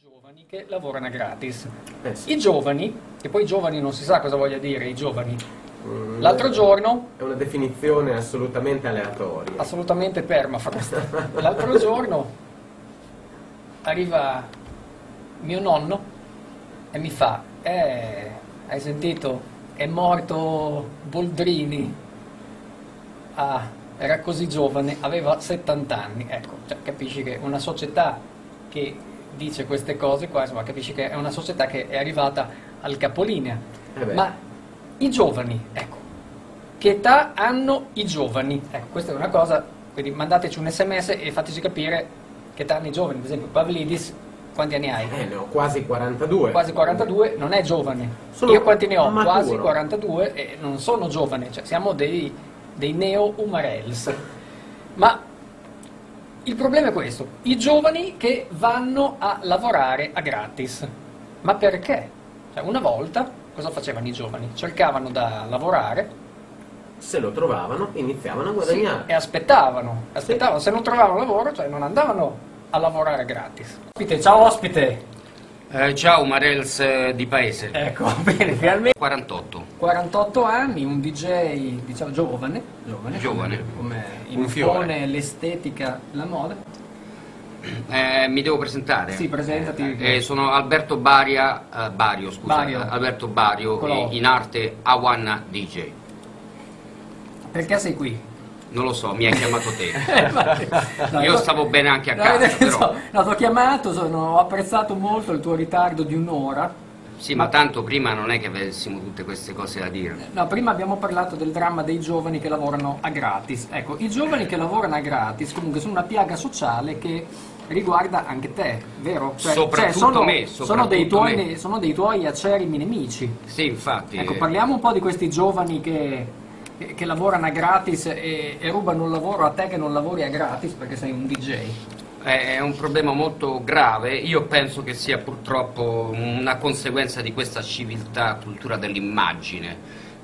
giovani che lavorano gratis. Eh sì. I giovani, che poi giovani non si sa cosa voglia dire i giovani, Mm, l'altro giorno, È una definizione assolutamente aleatoria. assolutamente permafrost, l'altro giorno arriva mio nonno e mi fa, eh, hai sentito, è morto Boldrini, ah, era così giovane, aveva 70 anni, ecco, cioè, capisci che una società che dice queste cose qua, insomma, capisci che è una società che è arrivata al capolinea. Eh. Ma i giovani, ecco, che età hanno i giovani? Ecco, questa è una cosa, quindi mandateci un sms e fateci capire che età hanno i giovani. Ad esempio, Pavlidis, quanti anni hai? Eh, ne ho quasi 42. Quasi 42, non è giovane. Sono Io quanti ne ho? maturo. Quasi 42 e non sono giovane, cioè siamo dei, dei neo-umarels. Ma il problema è questo, i giovani che vanno a lavorare a gratis. Ma perché? Cioè, una volta cosa facevano i giovani? Cercavano da lavorare Se lo trovavano, iniziavano a sì, guadagnare. e aspettavano, aspettavano, se non trovavano lavoro, cioè non andavano a lavorare gratis. Ospite, ciao ospite! Eh, ciao Marels eh, di paese. Ecco, bene, finalmente. 48. 48 anni, un DJ diciamo giovane, giovane, Giovane. come impone l'estetica, la moda. Eh, mi devo presentare? Sì, presentati. Eh, sono Alberto Baria, eh, Bario, scusa, Bario. Alberto Bario, eh, in arte Awanna DJ. Perché sei qui? Non lo so, mi hai chiamato te. No, Io stavo bene anche a no, casa, senso, però. No, ti ho chiamato, sono, ho apprezzato molto il tuo ritardo di un'ora. Sì, ma tanto prima non è che avessimo tutte queste cose da dire. No, prima abbiamo parlato del dramma dei giovani che lavorano a gratis. Ecco, i giovani che lavorano a gratis comunque sono una piaga sociale che riguarda anche te, vero? Cioè, Soprattutto sono, me, sono dei soprattutto tuoi, me. sono dei tuoi acerimi nemici. Sì, infatti. Ecco, parliamo un po' di questi giovani che, che- lavorano a gratis e, e rubano il lavoro a te che non lavori a gratis perché sei un DJ. È un problema molto grave, io penso che sia purtroppo una conseguenza di questa civiltà, cultura dell'immagine,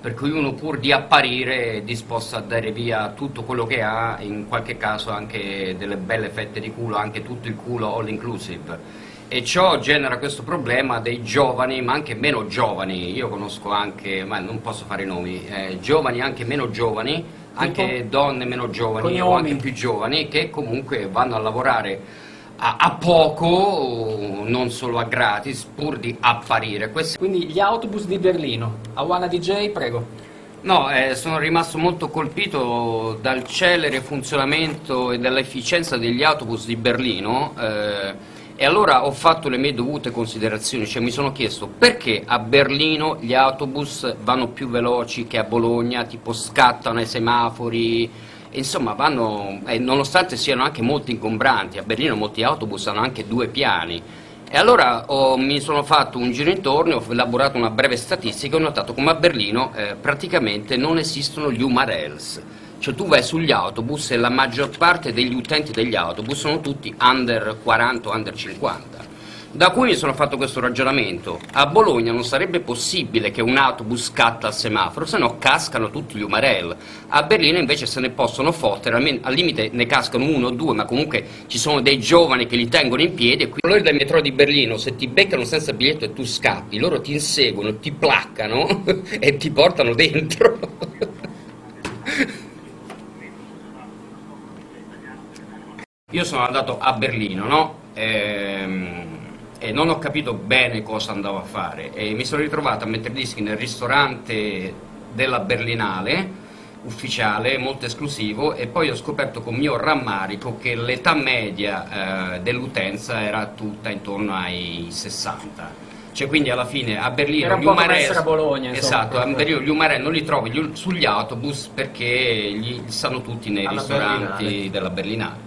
per cui uno pur di apparire è disposto a dare via tutto quello che ha, in qualche caso anche delle belle fette di culo, anche tutto il culo all inclusive. E ciò genera questo problema dei giovani, ma anche meno giovani, io conosco anche, ma non posso fare i nomi, eh, giovani anche meno giovani, anche donne meno giovani o Cognomi. anche più giovani che comunque vanno a lavorare a, a poco, non solo a gratis, pur di apparire. Questo- Quindi gli autobus di Berlino. Awana DJ, prego. No, eh, sono rimasto molto colpito dal celere funzionamento e dall'efficienza degli autobus di Berlino eh, e allora ho fatto le mie dovute considerazioni, cioè mi sono chiesto perché a Berlino gli autobus vanno più veloci che a Bologna, tipo scattano ai semafori, insomma vanno, eh, nonostante siano anche molto ingombranti, a Berlino molti autobus hanno anche due piani. E allora ho- mi sono fatto un giro intorno, ho elaborato una breve statistica e ho notato come a Berlino eh, praticamente non esistono gli UMARELS. Cioè tu vai sugli autobus e la maggior parte degli utenti degli autobus sono tutti under 40 o under 50. Da cui mi sono fatto questo ragionamento. A Bologna non sarebbe possibile che un autobus scatta al semaforo, se no cascano tutti gli umarell. A Berlino invece se ne possono fottere, almeno- al limite ne cascano uno o due, ma comunque ci sono dei giovani che li tengono in piedi. E loro del metro di Berlino, se ti beccano senza biglietto e tu scappi, loro ti inseguono, ti placcano e ti portano dentro. Io sono andato a Berlino, no? Ehm, e non ho capito bene cosa andavo a fare e mi sono ritrovato a mettere dischi nel ristorante della Berlinale ufficiale, molto esclusivo e poi ho scoperto con mio rammarico che l'età media eh, dell'utenza era tutta intorno ai 60. Cioè quindi alla fine a Berlino gli umarelli-. Esatto, a Berlino gli umarelli non li trovi gli- sugli autobus perché gli stanno tutti nei Alla ristoranti Berlinale. della Berlinale.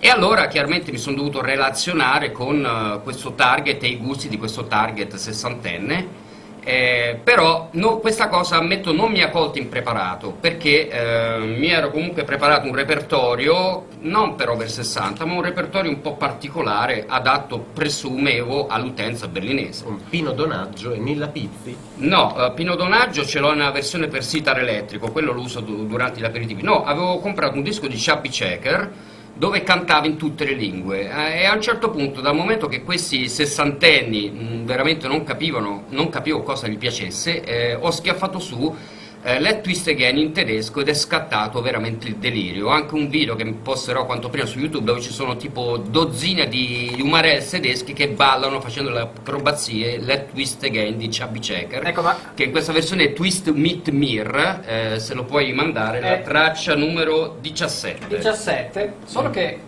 E allora chiaramente mi sono dovuto relazionare con eh, questo target e i gusti di questo target sessantenne, eh, però no, questa cosa ammetto non mi ha colto impreparato perché eh, mi ero comunque preparato un repertorio non per over 60 ma un repertorio un po' particolare adatto presumevo all'utenza berlinese. Un Pino Donaggio e Nilla Pizzi. No, eh, Pino Donaggio ce l'ho nella versione per sitar elettrico, quello lo uso du- durante gli aperitivi. No, avevo comprato un disco di Chubby Checker, dove cantava in tutte le lingue. Eh, e a un certo punto, dal momento che questi sessantenni mh, veramente non capivano, non capivo cosa gli piacesse, eh, ho schiaffato su eh, Let Twist Again in tedesco ed è scattato veramente il delirio. Ho anche un video che posterò quanto prima su YouTube dove ci sono tipo dozzine di umarells tedeschi che ballano facendo le acrobazie Let Twist Again di Chubby Checker Ecco, ma che in questa versione è Twist Meet Mir, eh, se lo puoi mandare, la Eh. traccia numero 17. 17, solo che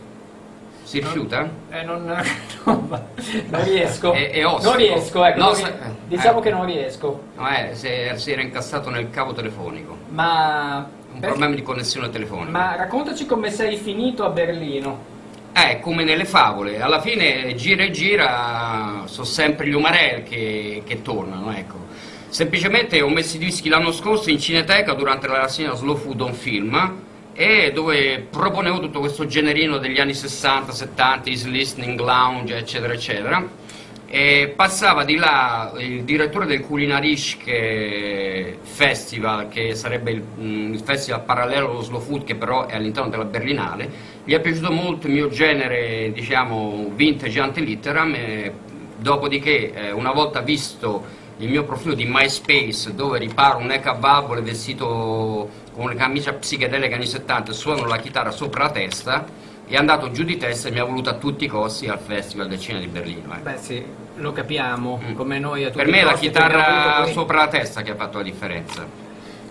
Si rifiuta? eh, non, non riesco. È- è non riesco, ecco, No, non se- diciamo eh. che non riesco. No, eh, si è- si era incassato nel cavo telefonico. Ma, Un perché- problema di connessione telefonica. ma raccontaci come sei finito a Berlino. Eh, come nelle favole, alla fine gira e gira, sono sempre gli umarell che, che tornano, ecco. Semplicemente ho messo i dischi l'anno scorso in Cineteca durante la rassegna Slow Food on Film e dove proponevo tutto questo generino degli anni 60, 70, Easy Listening, Lounge, eccetera, eccetera. E passava di là il direttore del Kulinarisch Festival, che sarebbe il, mm, il festival parallelo allo Slow Food, che però è all'interno della Berlinale. Gli è piaciuto molto il mio genere, diciamo, vintage antilitteram, e dopodiché, eh, una volta visto il mio profilo di MySpace, dove riparo un e vestito con una camicia psichedelica anni 70 e suono la chitarra sopra la testa, è andato giù di testa e mi ha voluto a tutti i costi al Festival del Cinema di Berlino. ecco. Beh sì, lo capiamo, Mm. come noi a tutti Per me è la chitarra sopra la testa che ha fatto la differenza.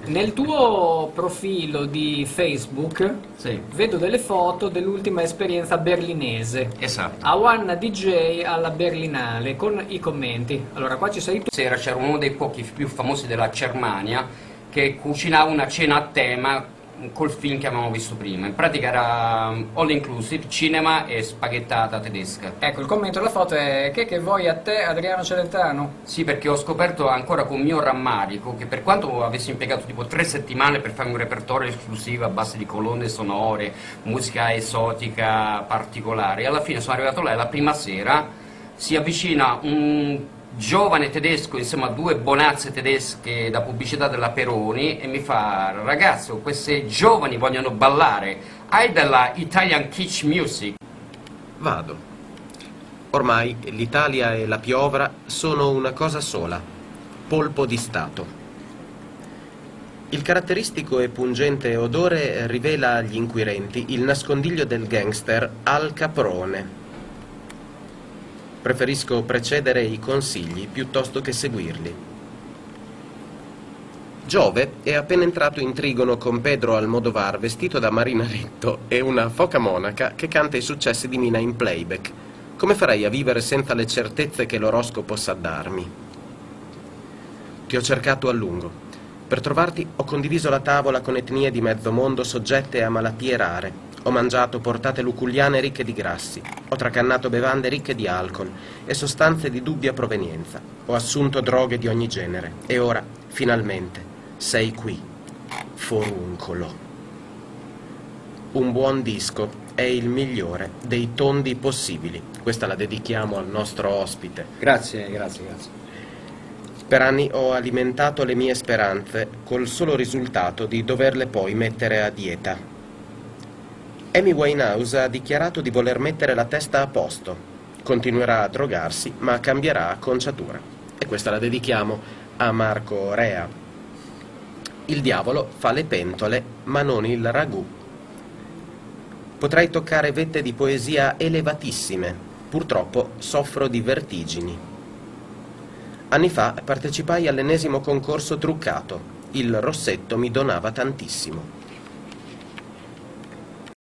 Nel tuo profilo di Facebook Sì, vedo delle foto dell'ultima esperienza berlinese. esatto. A One DJ alla Berlinale con i commenti. Allora, qua ci sei tu. Sera c'era uno dei pochi più famosi della Germania che cucinava una cena a tema col film che avevamo visto prima. In pratica era um, all inclusive, cinema e spaghettata tedesca. Ecco, il commento della foto è che che vuoi a te Adriano Celentano? Sì, perché ho scoperto ancora con mio rammarico che per quanto avessi impiegato tipo tre settimane per fare un repertorio esclusivo a base di colonne sonore, musica esotica particolare, alla fine sono arrivato là e la prima sera si avvicina un giovane tedesco insieme a due bonazze tedesche da pubblicità della Peroni e mi fa ragazzo queste giovani vogliono ballare hai della Italian Kitsch Music Vado. Ormai l'Italia e la piovra sono una cosa sola, polpo di Stato. Il caratteristico e pungente odore rivela agli inquirenti il nascondiglio del gangster Al Caprone. Preferisco precedere i consigli piuttosto che seguirli. Giove è appena entrato in trigono con Pedro Almodovar vestito da marinaretto e una foca monaca che canta i successi di Mina in playback. Come farei a vivere senza le certezze che l'oroscopo sa darmi? Ti ho cercato a lungo. Per trovarti ho condiviso la tavola con etnie di mezzo mondo soggette a malattie rare. Ho mangiato portate luculliane ricche di grassi. Ho tracannato bevande ricche di alcol e sostanze di dubbia provenienza. Ho assunto droghe di ogni genere. E ora, finalmente, sei qui. Foruncolo. Un buon disco è il migliore dei tondi possibili. Questa la dedichiamo al nostro ospite. grazie grazie grazie Per anni ho alimentato le mie speranze col solo risultato di doverle poi mettere a dieta. Amy Winehouse ha dichiarato di voler mettere la testa a posto. Continuerà a drogarsi, ma cambierà acconciatura. E questa la dedichiamo a Marco Rea. Il diavolo fa le pentole, ma non il ragù. Potrei toccare vette di poesia elevatissime. Purtroppo soffro di vertigini. Anni fa partecipai all'ennesimo concorso truccato. Il rossetto mi donava tantissimo.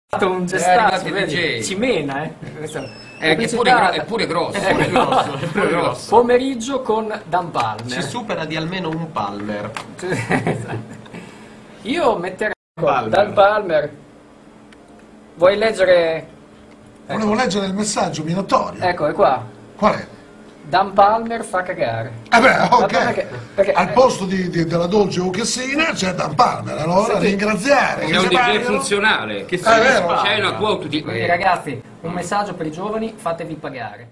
Un Eh, gestato, vedi? Ci mena, eh? Questa Eh, che pure è pure grosso, pure grosso, è pure grosso. Pomeriggio con Dan Palmer. Si supera di almeno un palmer. Io metterei Palmer. Dan Palmer. Vuoi leggere? Volevo leggere il messaggio minatorio. Ecco, è qua. Qual è? Dan Palmer fa cagare. Eh beh, ok. Perché- perché- Al posto di, di- della dolce Ucchessina c'è Dan Palmer, allora Senti, ringraziare. C'è un DJ funzionale. Che vero. C'è una quote di... Quindi ragazzi, un messaggio per i giovani, fatevi pagare.